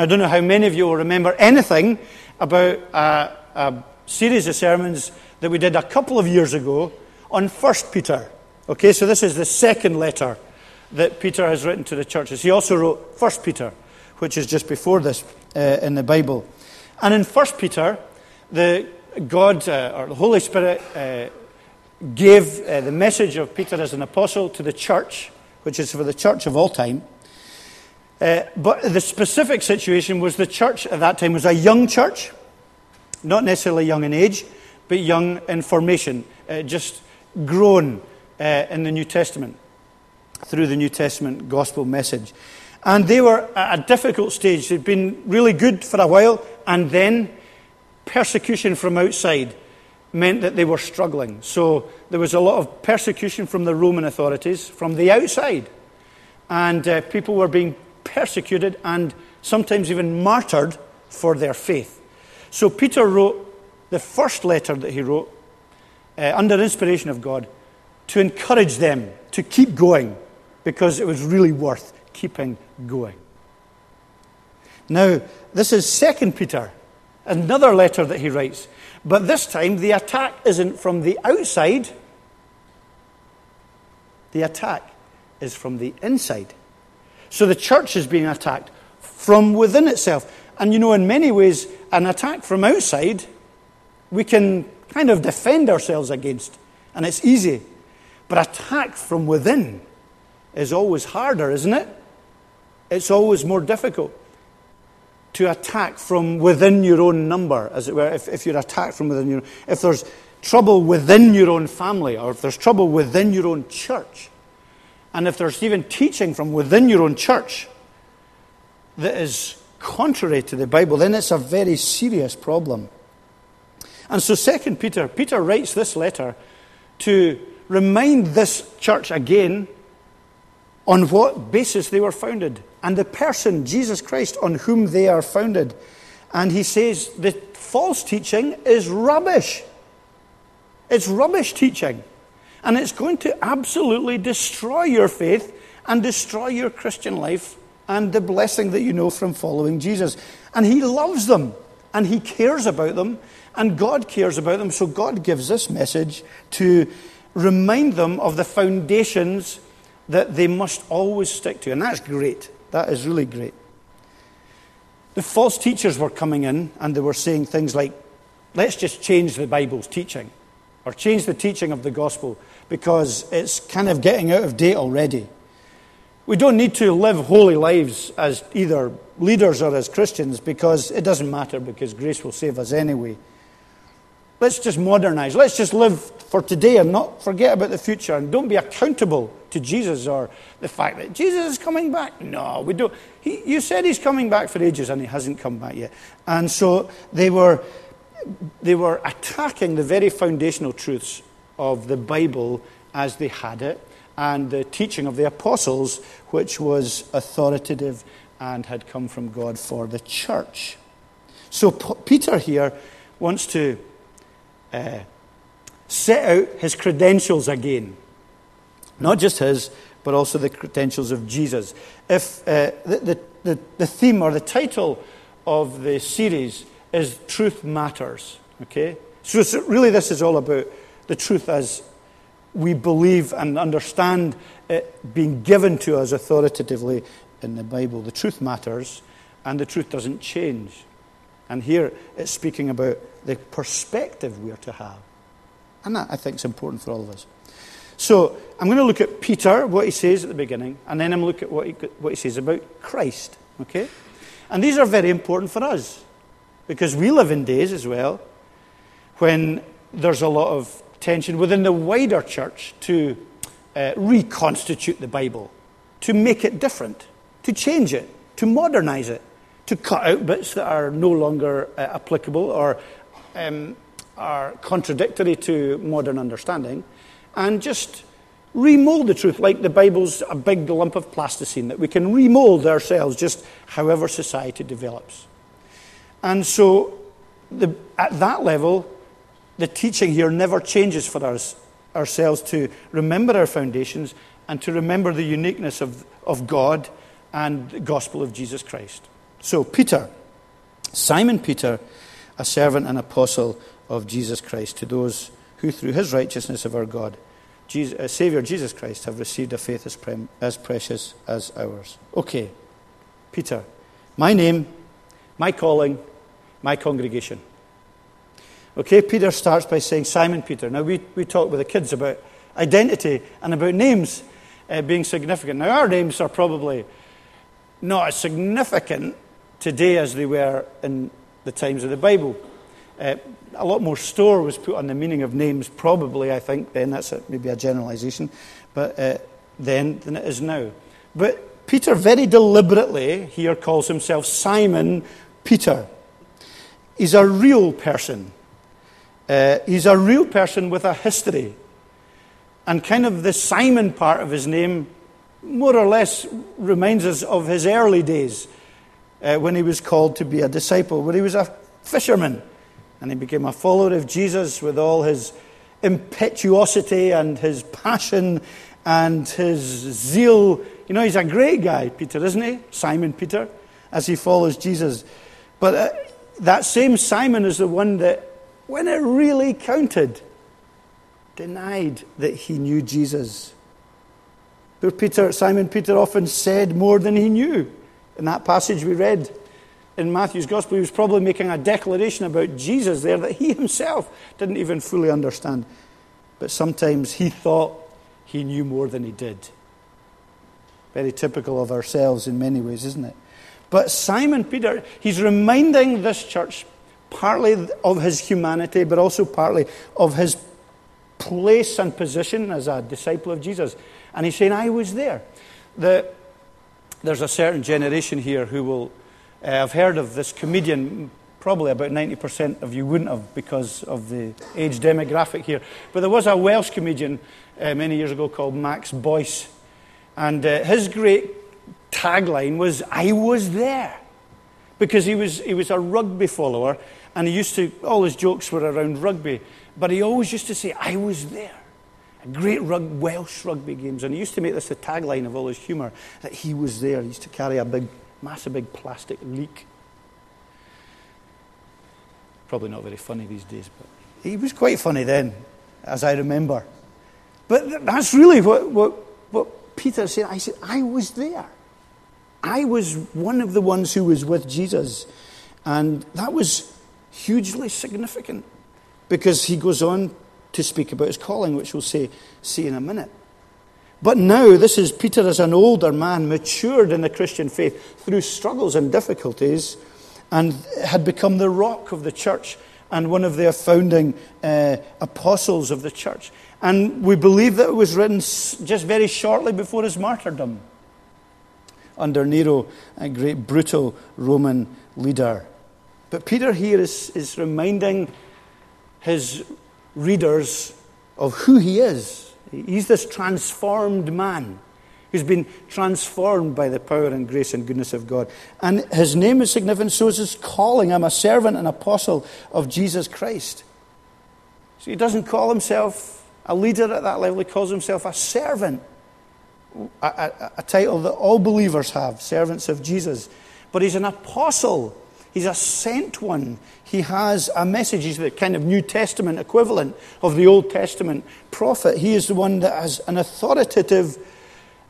I don't know how many of you will remember anything about a, a series of sermons that we did a couple of years ago on 1 Peter. Okay, so this is the second letter that Peter has written to the churches. He also wrote 1 Peter, which is just before this uh, in the Bible. And in 1 Peter, the God uh, or the Holy Spirit uh, gave uh, the message of Peter as an apostle to the church, which is for the church of all time. Uh, but the specific situation was the church at that time was a young church, not necessarily young in age, but young in formation, uh, just grown uh, in the New Testament through the New Testament gospel message. And they were at a difficult stage. They'd been really good for a while, and then persecution from outside meant that they were struggling. So there was a lot of persecution from the Roman authorities from the outside. And uh, people were being persecuted and sometimes even martyred for their faith. So Peter wrote the first letter that he wrote uh, under inspiration of God to encourage them to keep going because it was really worth keeping going. Now, this is Second Peter, another letter that he writes. But this time, the attack isn't from the outside, the attack is from the inside. So the church is being attacked from within itself. And you know, in many ways, an attack from outside, we can kind of defend ourselves against, and it's easy. But attack from within is always harder, isn't it? It's always more difficult to attack from within your own number, as it were, if, if you're attacked from within your if there's trouble within your own family, or if there's trouble within your own church, and if there's even teaching from within your own church that is contrary to the Bible, then it's a very serious problem. And so, Second Peter, Peter writes this letter to remind this church again on what basis they were founded and the person, Jesus Christ, on whom they are founded. And he says the false teaching is rubbish. It's rubbish teaching. And it's going to absolutely destroy your faith and destroy your Christian life and the blessing that you know from following Jesus. And he loves them and he cares about them and God cares about them. So God gives this message to remind them of the foundations that they must always stick to. And that's great. That is really great. The false teachers were coming in and they were saying things like, let's just change the Bible's teaching or change the teaching of the gospel because it's kind of getting out of date already. We don't need to live holy lives as either leaders or as Christians because it doesn't matter because grace will save us anyway. Let's just modernize. Let's just live for today and not forget about the future and don't be accountable to Jesus or the fact that Jesus is coming back. No, we don't. He, you said he's coming back for ages and he hasn't come back yet. And so they were, they were attacking the very foundational truths of the Bible as they had it and the teaching of the apostles, which was authoritative and had come from God for the church. So Peter here wants to uh, set out his credentials again. Not just his, but also the credentials of Jesus. If uh, the, the, the theme or the title of the series is Truth Matters, okay? So, so really, this is all about the truth as we believe and understand it being given to us authoritatively in the Bible. The truth matters, and the truth doesn't change. And here it's speaking about the perspective we are to have. And that, I think, is important for all of us. So I'm going to look at Peter, what he says at the beginning, and then I'm going to look at what he, what he says about Christ. Okay? And these are very important for us because we live in days as well when there's a lot of tension within the wider church to uh, reconstitute the Bible, to make it different, to change it, to modernize it, to cut out bits that are no longer uh, applicable or um, are contradictory to modern understanding, and just remold the truth like the Bible's a big lump of plasticine that we can remold ourselves just however society develops. And so, the, at that level, the teaching here never changes for us ourselves to remember our foundations and to remember the uniqueness of, of God and the gospel of Jesus Christ. So, Peter, Simon Peter, a servant and apostle of Jesus Christ, to those who, through his righteousness of our God, Jesus, uh, Savior Jesus Christ, have received a faith as, as precious as ours. Okay, Peter, my name, my calling, my congregation. Okay, Peter starts by saying, Simon Peter. Now, we, we talk with the kids about identity and about names uh, being significant. Now, our names are probably not as significant today as they were in the times of the Bible. Uh, a lot more store was put on the meaning of names, probably, I think, then. That's a, maybe a generalization, but uh, then than it is now. But Peter very deliberately here calls himself Simon Peter. He's a real person. Uh, he's a real person with a history. And kind of the Simon part of his name more or less reminds us of his early days uh, when he was called to be a disciple, when he was a fisherman. And he became a follower of Jesus with all his impetuosity and his passion and his zeal. You know, he's a great guy, Peter, isn't he? Simon Peter, as he follows Jesus. But uh, that same Simon is the one that, when it really counted, denied that he knew Jesus. But Peter, Simon Peter often said more than he knew. In that passage we read in Matthew's Gospel, he was probably making a declaration about Jesus there that he himself didn't even fully understand. But sometimes he thought he knew more than he did. Very typical of ourselves in many ways, isn't it? But Simon Peter, he's reminding this church partly of his humanity, but also partly of his place and position as a disciple of Jesus. And he's saying, I was there. The, there's a certain generation here who will uh, have heard of this comedian. Probably about 90% of you wouldn't have because of the age demographic here. But there was a Welsh comedian uh, many years ago called Max Boyce. And uh, his great tagline was, I was there. Because he was, he was a rugby follower and he used to, all his jokes were around rugby. But he always used to say, I was there. Great rug, Welsh rugby games. And he used to make this the tagline of all his humour that he was there. He used to carry a big, massive big plastic leak. Probably not very funny these days, but he was quite funny then, as I remember. But that's really what, what, what Peter said. I said, I was there. I was one of the ones who was with Jesus. And that was hugely significant because he goes on to speak about his calling, which we'll say, see in a minute. But now, this is Peter as an older man, matured in the Christian faith through struggles and difficulties, and had become the rock of the church and one of their founding uh, apostles of the church. And we believe that it was written just very shortly before his martyrdom under Nero, a great brutal Roman leader. But Peter here is, is reminding his readers of who he is. He's this transformed man who's been transformed by the power and grace and goodness of God. And his name is significant, so is his calling. I'm a servant and apostle of Jesus Christ. So he doesn't call himself a leader at that level, he calls himself a servant. A, a, title that all believers have, servants of Jesus. But he's an apostle He's a sent one. He has a message. He's the kind of New Testament equivalent of the Old Testament prophet. He is the one that has an authoritative,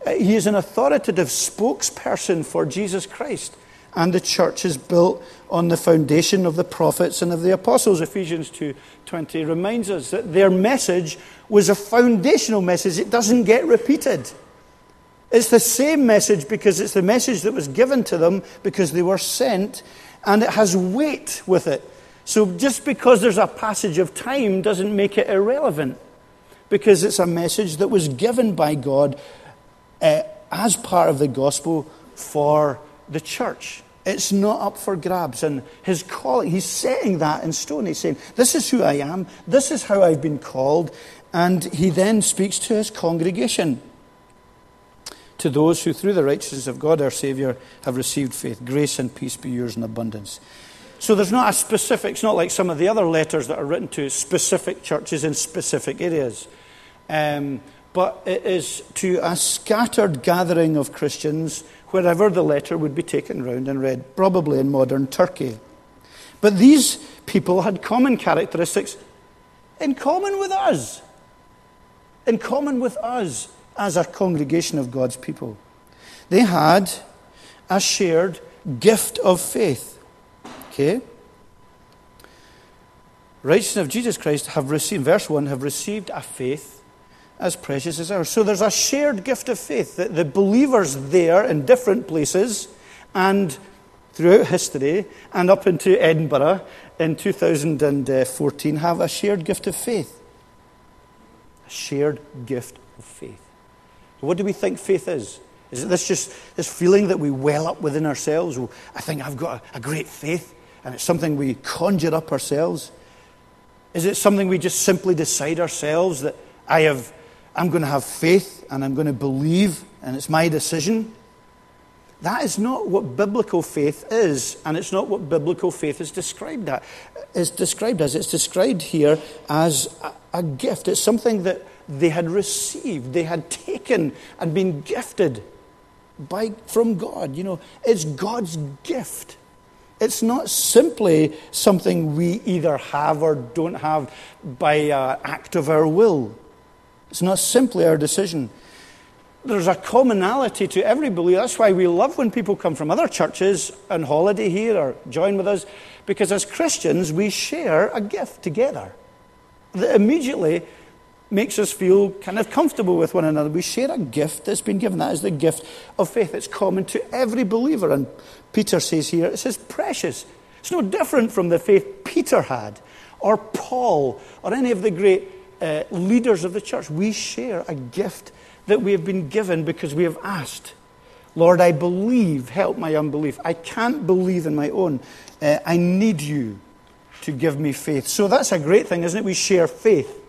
uh, he is an authoritative spokesperson for Jesus Christ. And the church is built on the foundation of the prophets and of the apostles. Ephesians 2:20 reminds us that their message was a foundational message. It doesn't get repeated. It's the same message because it's the message that was given to them because they were sent and it has weight with it. So just because there's a passage of time doesn't make it irrelevant, because it's a message that was given by God uh, as part of the gospel for the church. It's not up for grabs. And his calling, he's setting that in stone. He's saying, This is who I am, this is how I've been called. And he then speaks to his congregation to those who, through the righteousness of God our Saviour, have received faith. Grace and peace be yours in abundance. So there's not a specific, it's not like some of the other letters that are written to specific churches in specific areas. Um, but it is to a scattered gathering of Christians wherever the letter would be taken round and read, probably in modern Turkey. But these people had common characteristics in common with us. In common with us as a congregation of God's people. They had a shared gift of faith. Okay? Righteousness of Jesus Christ have received, verse 1, have received a faith as precious as ours. So there's a shared gift of faith that the believers there in different places and throughout history and up into Edinburgh in 2014 have a shared gift of faith. A shared gift. What do we think faith is? Is it this just this feeling that we well up within ourselves? I think I've got a, a great faith, and it's something we conjure up ourselves? Is it something we just simply decide ourselves that I have, I'm going to have faith and I'm going to believe, and it's my decision? That is not what biblical faith is, and it's not what biblical faith is described as. Is described as. It's described here as a, a gift. It's something that they had received, they had taken and been gifted by, from God. You know, it's God's gift. It's not simply something we either have or don't have by uh, act of our will. It's not simply our decision there's a commonality to every believer. That's why we love when people come from other churches on holiday here or join with us, because as Christians, we share a gift together that immediately makes us feel kind of comfortable with one another. We share a gift that's been given. That is the gift of faith. It's common to every believer. And Peter says here, it says precious. It's no different from the faith Peter had, or Paul, or any of the great uh, leaders of the church. We share a gift that we have been given because we have asked. Lord, I believe, help my unbelief. I can't believe in my own. Uh, I need you to give me faith. So that's a great thing, isn't it? We share faith.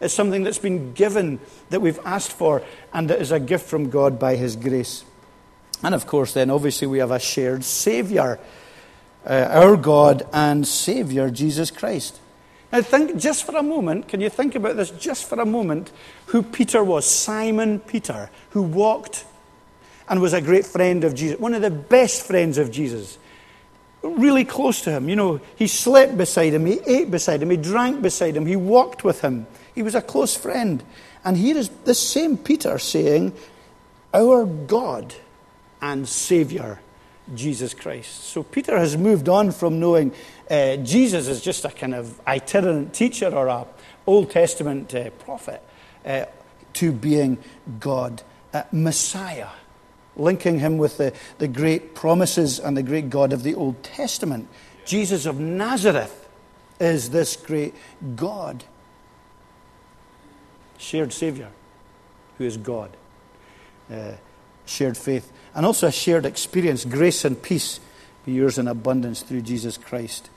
It's something that's been given, that we've asked for, and that is a gift from God by His grace. And of course, then, obviously, we have a shared Savior, uh, our God and Savior, Jesus Christ. Now, think just for a moment, can you think about this just for a moment, who Peter was? Simon Peter, who walked and was a great friend of Jesus, one of the best friends of Jesus. Really close to him. You know, he slept beside him, he ate beside him, he drank beside him, he walked with him. He was a close friend. And here is this same Peter saying, Our God and Saviour, Jesus Christ. So Peter has moved on from knowing uh, Jesus is just a kind of itinerant teacher or a Old Testament uh, prophet uh, to being God, uh, Messiah, linking him with the, the great promises and the great God of the Old Testament. Jesus of Nazareth is this great God, shared Savior, who is God, uh, shared faith, and also a shared experience, grace and peace be yours in abundance through Jesus Christ.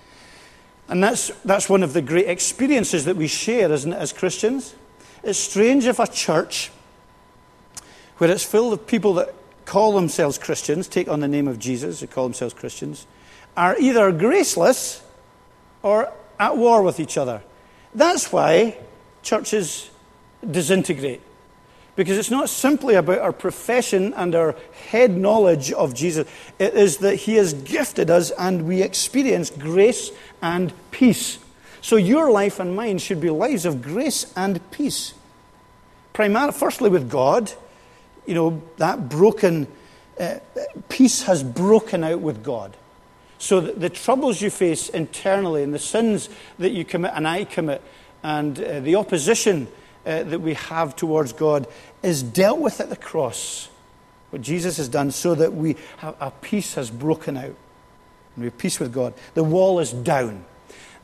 And that's, that's one of the great experiences that we share, isn't it, as Christians? It's strange if a church where it's full of people that call themselves Christians, take on the name of Jesus, they call themselves Christians, are either graceless or at war with each other. That's why churches disintegrate. Because it's not simply about our profession and our head knowledge of Jesus. It is that He has gifted us and we experience grace and peace. So your life and mine should be lives of grace and peace. Primarily, firstly, with God. You know, that broken, uh, peace has broken out with God. So the, troubles you face internally and the sins that you commit and I commit and uh, the opposition uh, that we have towards God is dealt with at the cross. What Jesus has done so that we have, a peace has broken out. And we have peace with God. The wall is down.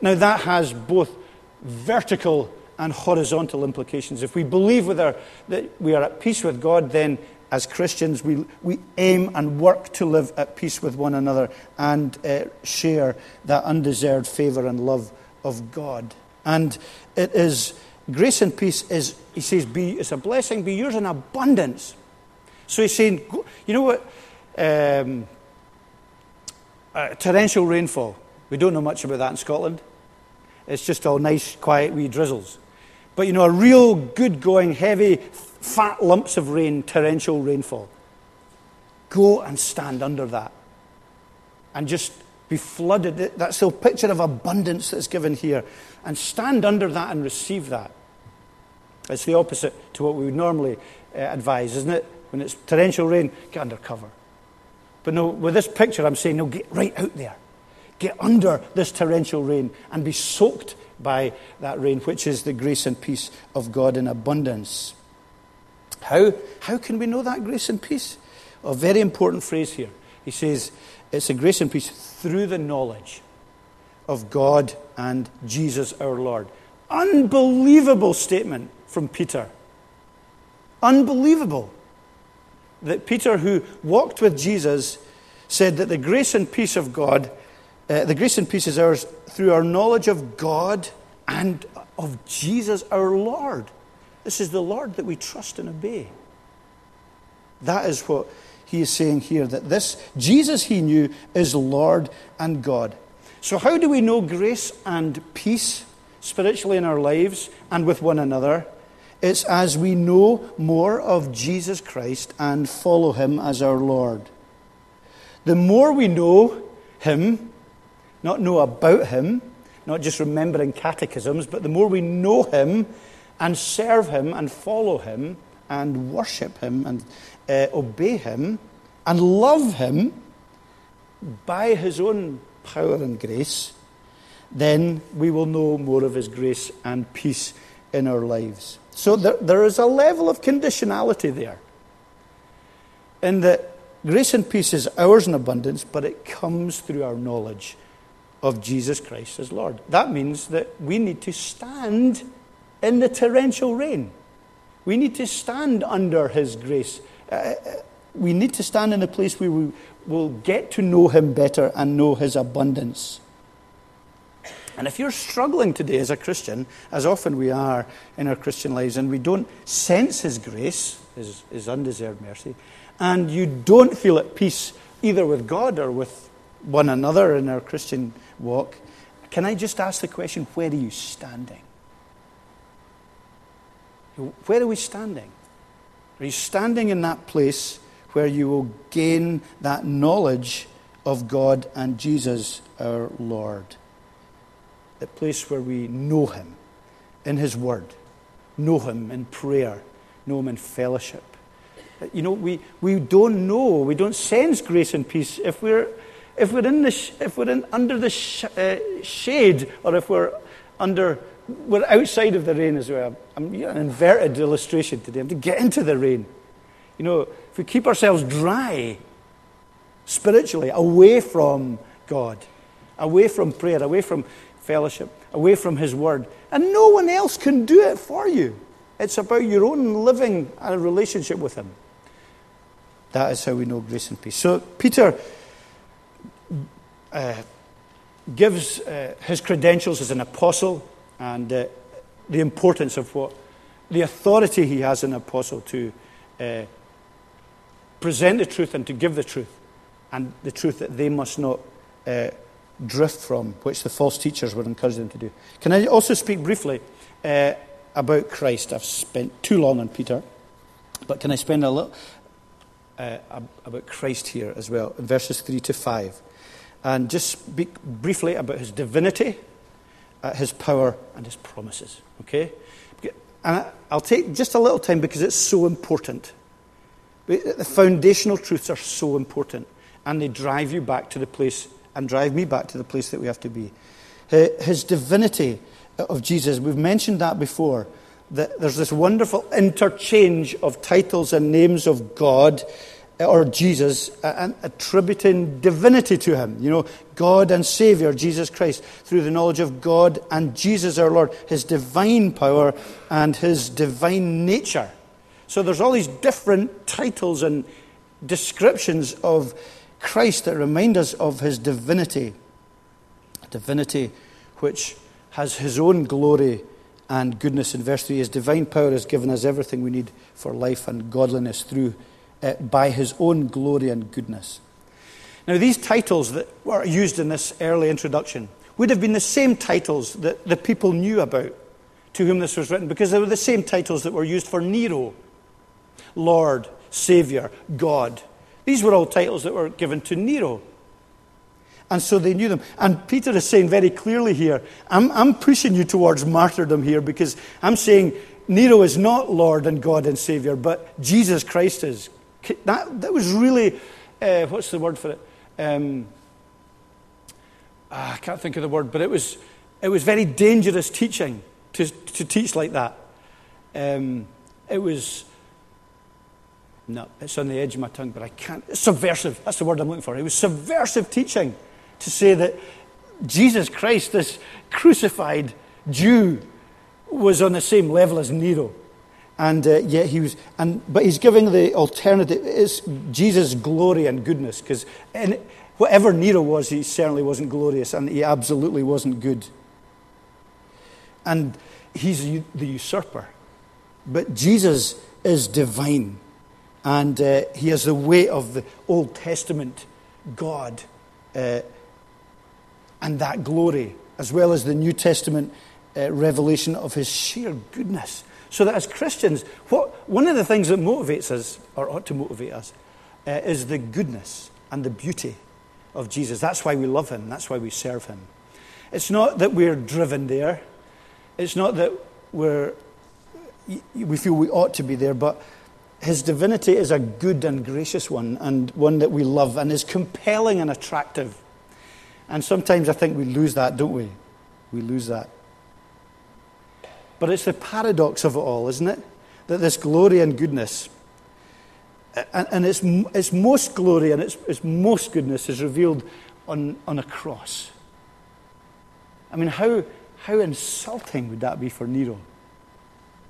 Now, that has both vertical and horizontal implications. If we believe with our, that we are at peace with God, then as Christians, we, we aim and work to live at peace with one another and uh, share that undeserved favour and love of God. And it is grace and peace is, he says, be, it's a blessing, be yours in abundance. So he's saying, you know what? Um, uh, torrential rainfall. We don't know much about that in Scotland. It's just all nice, quiet, wee drizzles. But you know, a real good going, heavy, fat lumps of rain, torrential rainfall. Go and stand under that. And just be flooded. That's the picture of abundance that's given here. And stand under that and receive that. It's the opposite to what we would normally uh, advise, isn't it? When it's torrential rain, get under cover. But no, with this picture, I'm saying, no, get right out there. Get under this torrential rain and be soaked by that rain, which is the grace and peace of God in abundance. How, how can we know that grace and peace? A very important phrase here. He says, it's a grace and peace through the knowledge of God and Jesus our Lord. Unbelievable statement from Peter. Unbelievable. That Peter, who walked with Jesus, said that the grace and peace of God, uh, the grace and peace is ours through our knowledge of God and of Jesus our Lord. This is the Lord that we trust and obey. That is what he is saying here that this Jesus he knew is Lord and God. So, how do we know grace and peace spiritually in our lives and with one another? It's as we know more of Jesus Christ and follow him as our Lord. The more we know him, not know about him, not just remembering catechisms, but the more we know him and serve him and follow him and worship him and uh, obey him and love him by his own power and grace, then we will know more of his grace and peace in our lives. So there, there is a level of conditionality there. In that grace and peace is ours in abundance, but it comes through our knowledge of Jesus Christ as Lord. That means that we need to stand in the torrential rain. We need to stand under His grace. Uh, uh, we need to stand in a place where we will get to know Him better and know His abundance. And if you're struggling today as a Christian, as often we are in our Christian lives, and we don't sense His grace, His, his undeserved mercy, and you don't feel at peace either with God or with one another in our Christian walk, can I just ask the question where are you standing? Where are we standing? Are you standing in that place where you will gain that knowledge of God and Jesus our Lord? The place where we know Him in His Word, know Him in prayer, know Him in fellowship. You know, we, we don't know, we don't sense grace and peace if we're, if we're, in the, if we're in, under the sh- uh, shade or if we're under we're outside of the rain as well. I'm an inverted illustration today. I'm to get into the rain. You know, if we keep ourselves dry spiritually, away from God, away from prayer, away from fellowship, away from His Word, and no one else can do it for you. It's about your own living a relationship with Him. That is how we know grace and peace. So, Peter uh, gives uh, his credentials as an apostle and uh, the importance of what the authority he has an apostle to uh, present the truth and to give the truth, and the truth that they must not uh, drift from, which the false teachers would encourage them to do. Can I also speak briefly uh, about Christ? I've spent too long on Peter, but can I spend a little uh, about Christ here as well, in verses 3 to 5? And just speak briefly about his divinity uh, his power and his promises. Okay? And I'll take just a little time because it's so important. The foundational truths are so important, and they drive you back to the place and drive me back to the place that we have to be. His divinity of Jesus, we've mentioned that before, that there's this wonderful interchange of titles and names of God uh, or Jesus and attributing divinity to him. You know, God and Savior, Jesus Christ, through the knowledge of God and Jesus our Lord, his divine power and his divine nature. So there's all these different titles and descriptions of Christ that remind us of his divinity. Divinity which has his own glory and goodness. In verse 3, his divine power has given us everything we need for life and godliness through uh, by his own glory and goodness. Now, these titles that were used in this early introduction would have been the same titles that the people knew about to whom this was written, because they were the same titles that were used for Nero Lord, Savior, God. These were all titles that were given to Nero. And so they knew them. And Peter is saying very clearly here I'm, I'm pushing you towards martyrdom here because I'm saying Nero is not Lord and God and Savior, but Jesus Christ is. That, that was really, uh, what's the word for it? Um, ah, I can't think of the word, but it was, it was very dangerous teaching to, to teach like that. Um, it was no, it's on the edge of my tongue, but I can't. It's subversive. That's the word I'm looking for. It was subversive teaching to say that Jesus Christ, this crucified Jew, was on the same level as Nero. And uh, yet he was, and, but he's giving the alternative. It's Jesus' glory and goodness, because whatever Nero was, he certainly wasn't glorious, and he absolutely wasn't good. And he's the usurper. But Jesus is divine. And uh, he has the weight of the Old Testament God uh, and that glory, as well as the New Testament uh, revelation of his sheer goodness. So that as Christians, what, one of the things that motivates us, or ought to motivate us, uh, is the goodness and the beauty of Jesus. That's why we love him, that's why we serve him. It's not that we're driven there, it's not that we're, we feel we ought to be there, but his divinity is a good and gracious one, and one that we love, and is compelling and attractive. And sometimes I think we lose that, don't we? We lose that. But it's the paradox of it all, isn't it? That this glory and goodness, and, and its, its most glory and its, its most goodness is revealed on, on a cross. I mean, how, how insulting would that be for Nero?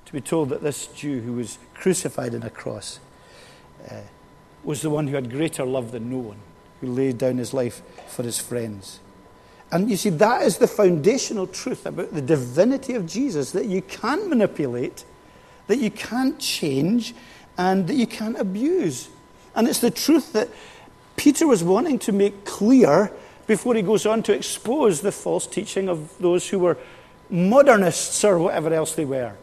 To be told that this Jew who was crucified on a cross uh, was the one who had greater love than no one, who laid down his life for his friends. And you see, that is the foundational truth about the divinity of Jesus that you can't manipulate, that you can't change, and that you can't abuse. And it's the truth that Peter was wanting to make clear before he goes on to expose the false teaching of those who were modernists or whatever else they were.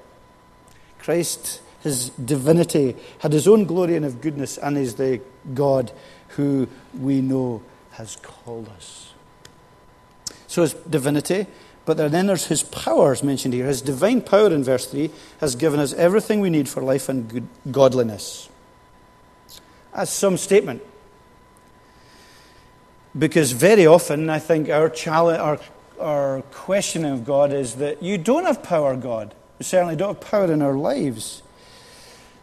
Christ, his divinity, had his own glory and of goodness, and is the God who we know has called us. So his divinity, but then there's his powers mentioned here. His divine power in verse 3 has given us everything we need for life and good, godliness. That's some statement. Because very often, I think our, challenge, our, our questioning of God is that you don't have power, God. We certainly don't have power in our lives.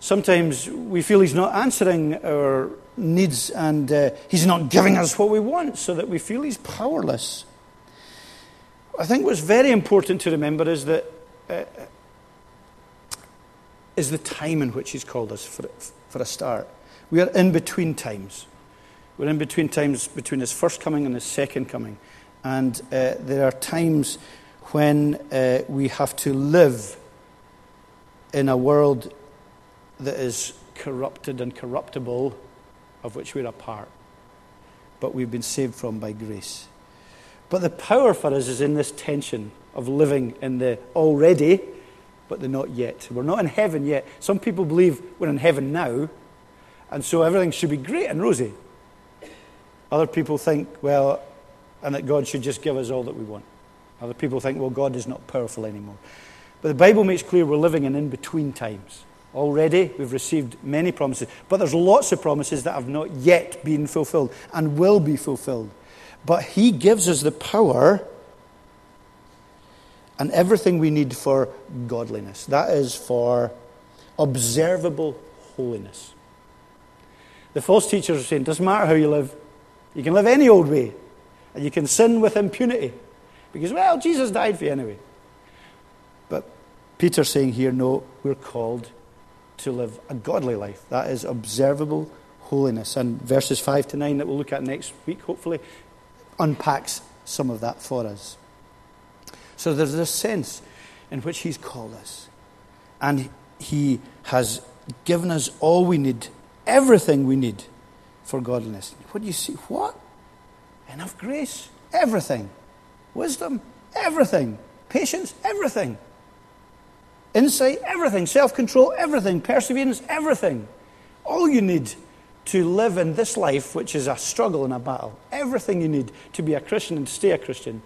Sometimes we feel He's not answering our needs and uh, He's not giving us what we want, so that we feel He's powerless. I think what's very important to remember is that uh, is the time in which He's called us for, for a start. We are in between times. We're in between times between His first coming and His second coming. And uh, there are times when uh, we have to live in a world that is corrupted and corruptible, of which we're a part, but we've been saved from by grace. But the power for us is in this tension of living in the already, but the not yet. We're not in heaven yet. Some people believe we're in heaven now, and so everything should be great and rosy. Other people think, well, and that God should just give us all that we want. Other people think, well, God is not powerful anymore. But the Bible makes clear we're living in in between times. Already, we've received many promises, but there's lots of promises that have not yet been fulfilled and will be fulfilled. But He gives us the power and everything we need for godliness. That is for observable holiness. The false teachers are saying, doesn't matter how you live, you can live any old way, and you can sin with impunity. Because, well, Jesus died for you anyway. Peter's saying here, no, we're called to live a godly life. That is observable holiness. And verses 5 to 9 that we'll look at next week, hopefully, unpacks some of that for us. So there's this sense in which He's called us. And He has given us all we need, everything we need for godliness. What do you see? What? Enough grace. Everything. Wisdom. Everything. Patience. Everything. Insight, everything. Self control, everything. Perseverance, everything. All you need to live in this life, which is a struggle and a battle. Everything you need to be a Christian and to stay a Christian.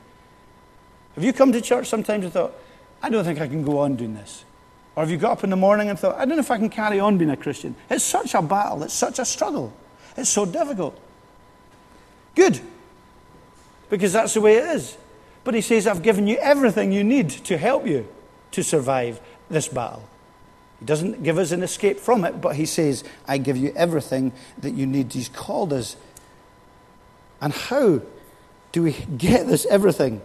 Have you come to church sometimes and thought, I don't think I can go on doing this? Or have you got up in the morning and thought, I don't know if I can carry on being a Christian? It's such a battle, it's such a struggle, it's so difficult. Good, because that's the way it is. But he says, I've given you everything you need to help you to survive this battle. He doesn't give us an escape from it, but he says, I give you everything that you need. He's called us. And how do we get this everything?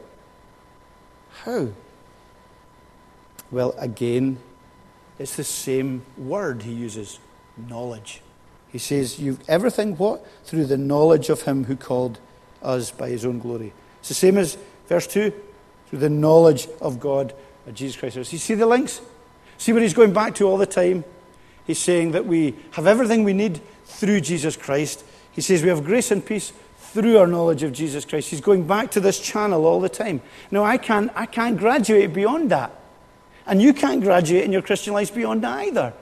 How? Well, again, it's the same word he uses knowledge. He says, You've everything what? Through the knowledge of him who called us by his own glory. It's the same as verse 2 through the knowledge of God, Jesus Christ. So You see the links? See what he's going back to all the time? He's saying that we have everything we need through Jesus Christ. He says we have grace and peace through our knowledge of Jesus Christ. He's going back to this channel all the time. No, I can't, I can't graduate beyond that. And you can't graduate in your Christian life beyond that either.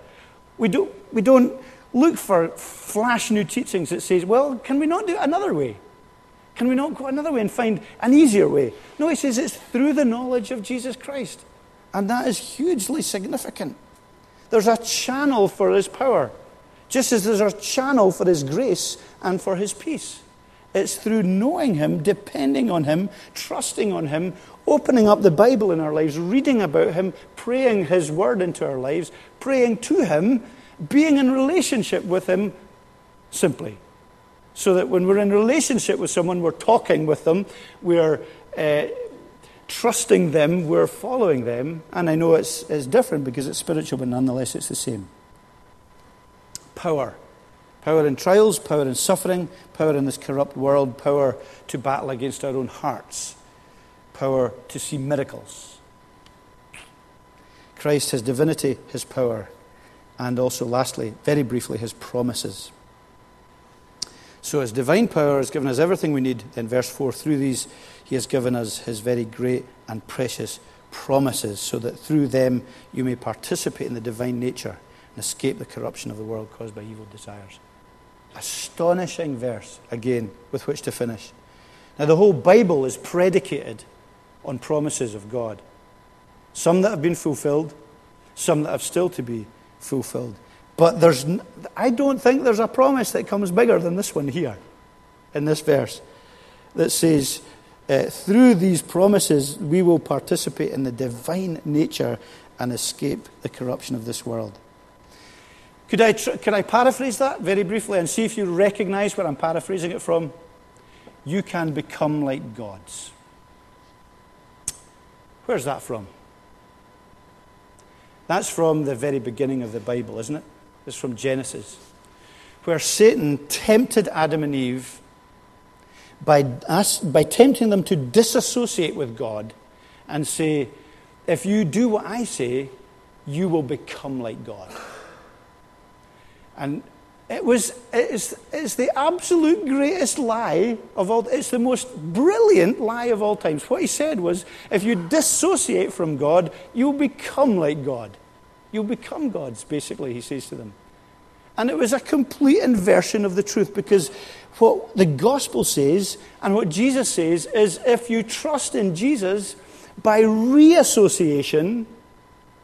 We don't, we don't look for flash new teachings that says, well, can we not do it another way? Can we not go another way and find an easier way? No, he says it's through the knowledge of Jesus Christ. And that is hugely significant. There's a channel for his power, just as there's a channel for his grace and for his peace. It's through knowing him, depending on him, trusting on him, opening up the Bible in our lives, reading about him, praying his word into our lives, praying to him, being in relationship with him simply. So that when we're in relationship with someone, we're talking with them, we're uh, trusting them, we're following them. And I know it's, it's different because it's spiritual, but nonetheless it's the same. Power. Power in trials, power in suffering, power in this corrupt world, power to battle against our own hearts, power to see miracles. Christ, his divinity, his power, and also, lastly, very briefly, his promises. So, his divine power has given us everything we need. Then, verse 4 through these he has given us his very great and precious promises, so that through them you may participate in the divine nature and escape the corruption of the world caused by evil desires. Astonishing verse, again, with which to finish. Now, the whole Bible is predicated on promises of God. Some that have been fulfilled, some that have still to be fulfilled. But there's, I don't think there's a promise that comes bigger than this one here, in this verse, that says, uh, through these promises, we will participate in the divine nature and escape the corruption of this world. Could I, tr- could I paraphrase that very briefly and see if you recognize where I'm paraphrasing it from? You can become like gods. Where's that from? That's from the very beginning of the Bible, isn't it? It's from Genesis, where Satan tempted Adam and Eve by, us, by tempting them to disassociate with God and say, if you do what I say, you will become like God. And it was it's, it's the absolute greatest lie of all it's the most brilliant lie of all times. What he said was if you dissociate from God, you'll become like God. You'll become gods, basically, he says to them. And it was a complete inversion of the truth because what the gospel says and what Jesus says is if you trust in Jesus by reassociation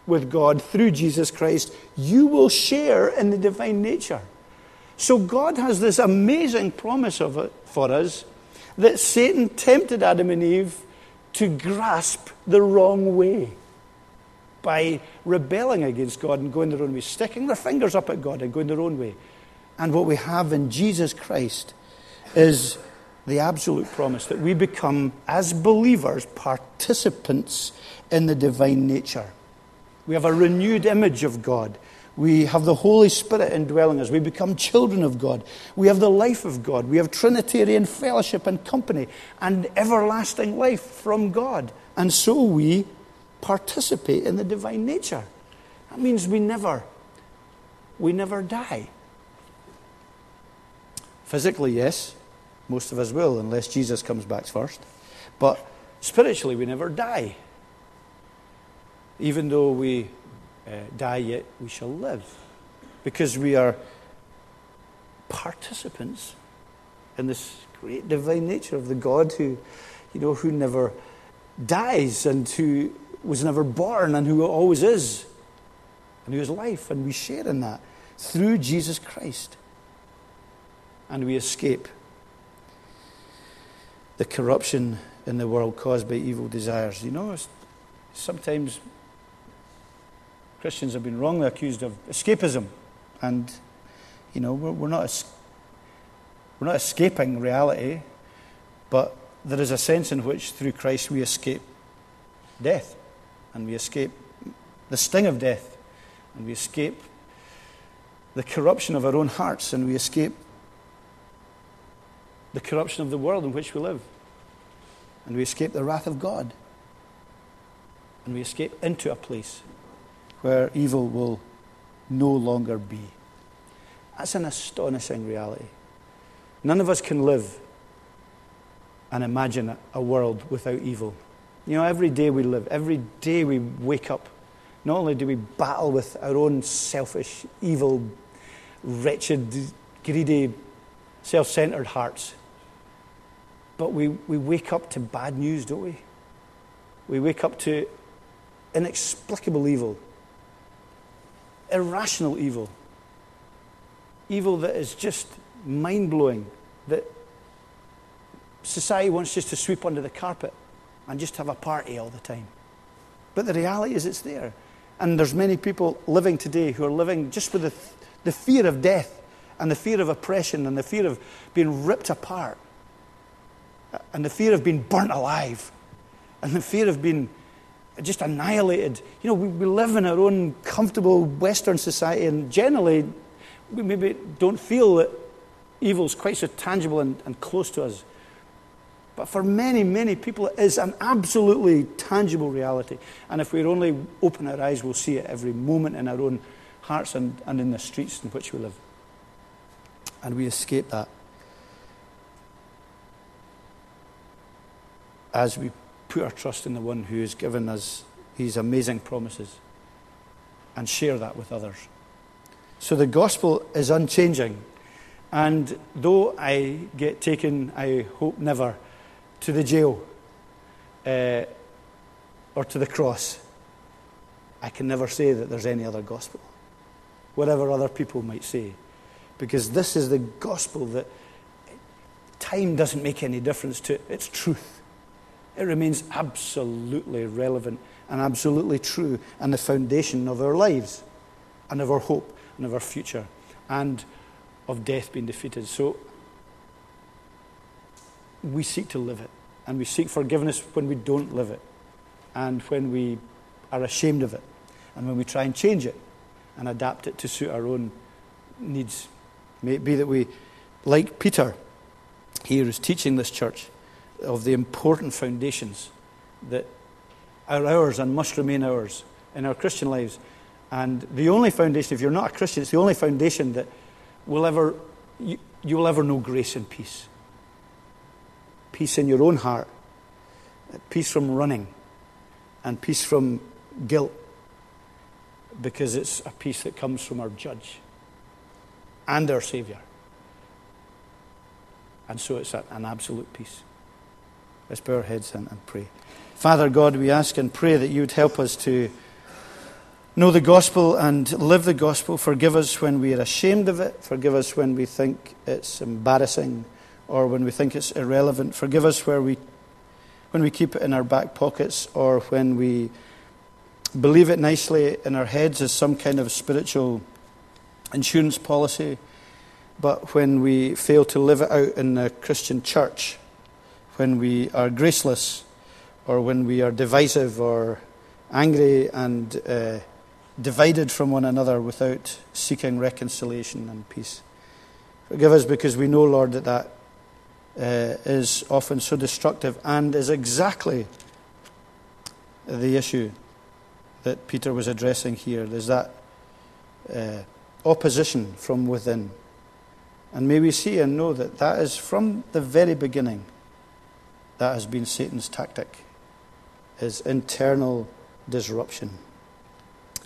with God through Jesus Christ, you will share in the divine nature. So God has this amazing promise of it for us that Satan tempted Adam and Eve to grasp the wrong way by rebelling against God and going their own way, sticking their fingers up at God and going their own way. And what we have in Jesus Christ is the absolute promise that we become, as believers, participants in the divine nature. We have a renewed image of God. We have the Holy Spirit indwelling us. We become children of God. We have the life of God. We have Trinitarian fellowship and company and everlasting life from God. And so we participate in the divine nature. That means we never, we never die. Physically, yes, most of us will, unless Jesus comes back first. But spiritually, we never die. Even though we uh, die, yet we shall live. Because we are participants in this great divine nature of the God who, you know, who never dies and who was never born and who always is and who is life. And we share in that through Jesus Christ. And we escape the corruption in the world caused by evil desires. You know, sometimes Christians have been wrongly accused of escapism. And, you know, we're, we're, not, we're not escaping reality, but there is a sense in which through Christ we escape death and we escape the sting of death and we escape the corruption of our own hearts and we escape the corruption of the world in which we live. And we escape the wrath of God. And we escape into a place where evil will no longer be. That's an astonishing reality. None of us can live and imagine a world without evil. You know, every day we live, every day we wake up, not only do we battle with our own selfish, evil, wretched, greedy, self centered hearts, but we, we wake up to bad news, don't we? We wake up to inexplicable evil, irrational evil, evil that is just mind blowing, that society wants just to sweep under the carpet and just have a party all the time. But the reality is it's there. And there's many people living today who are living just with the, the fear of death and the fear of oppression and the fear of being ripped apart and the fear of being burnt alive and the fear of being just annihilated. You know, we, we live in our own comfortable Western society, and generally, we maybe don't feel that evil is quite so tangible and, and close to us. But for many, many people, it is an absolutely tangible reality. And if we only open our eyes, we'll see it every moment in our own hearts and, and in the streets in which we live. And we escape that. As we put our trust in the one who has given us these amazing promises and share that with others. So the gospel is unchanging. And though I get taken, I hope never, to the jail uh, or to the cross, I can never say that there's any other gospel, whatever other people might say. Because this is the gospel that time doesn't make any difference to. It's truth. It remains absolutely relevant and absolutely true and the foundation of our lives and of our hope and of our future and of death being defeated. So we seek to live it and we seek forgiveness when we don't live it and when we are ashamed of it and when we try and change it and adapt it to suit our own needs. May it be that we, like Peter, here is teaching this church of the important foundations that are ours and must remain ours in our Christian lives. And the only foundation, if you're not a Christian, it's the only foundation that will ever, you, you will ever know grace and peace. Peace in your own heart, peace from running, and peace from guilt, because it's a peace that comes from our judge and our Savior. And so it's an absolute peace. Let's bow our heads and, and pray. Father God, we ask and pray that you would help us to know the gospel and live the gospel. Forgive us when we are ashamed of it. Forgive us when we think it's embarrassing or when we think it's irrelevant. Forgive us where we, when we keep it in our back pockets or when we believe it nicely in our heads as some kind of spiritual insurance policy, but when we fail to live it out in the Christian church when we are graceless or when we are divisive or angry and uh, divided from one another without seeking reconciliation and peace. Forgive us because we know, Lord, that that uh, is often so destructive and is exactly the issue that Peter was addressing here. There's that uh, opposition from within. And may we see and know that that is from the very beginning that has been Satan's tactic, his internal disruption.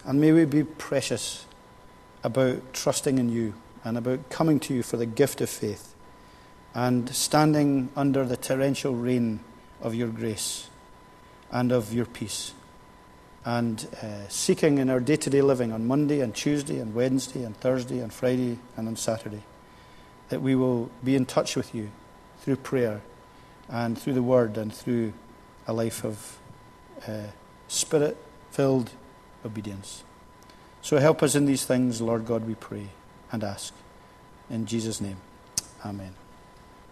And may we be precious about trusting in you and about coming to you for the gift of faith and standing under the torrential rain of your grace and of your peace and uh, seeking in our day to day living on Monday and Tuesday and Wednesday and Thursday and Friday and on Saturday that we will be in touch with you through prayer and through the Word and through a life of uh, spirit filled obedience. So help us in these things, Lord God, we pray and ask. In Jesus' name, amen.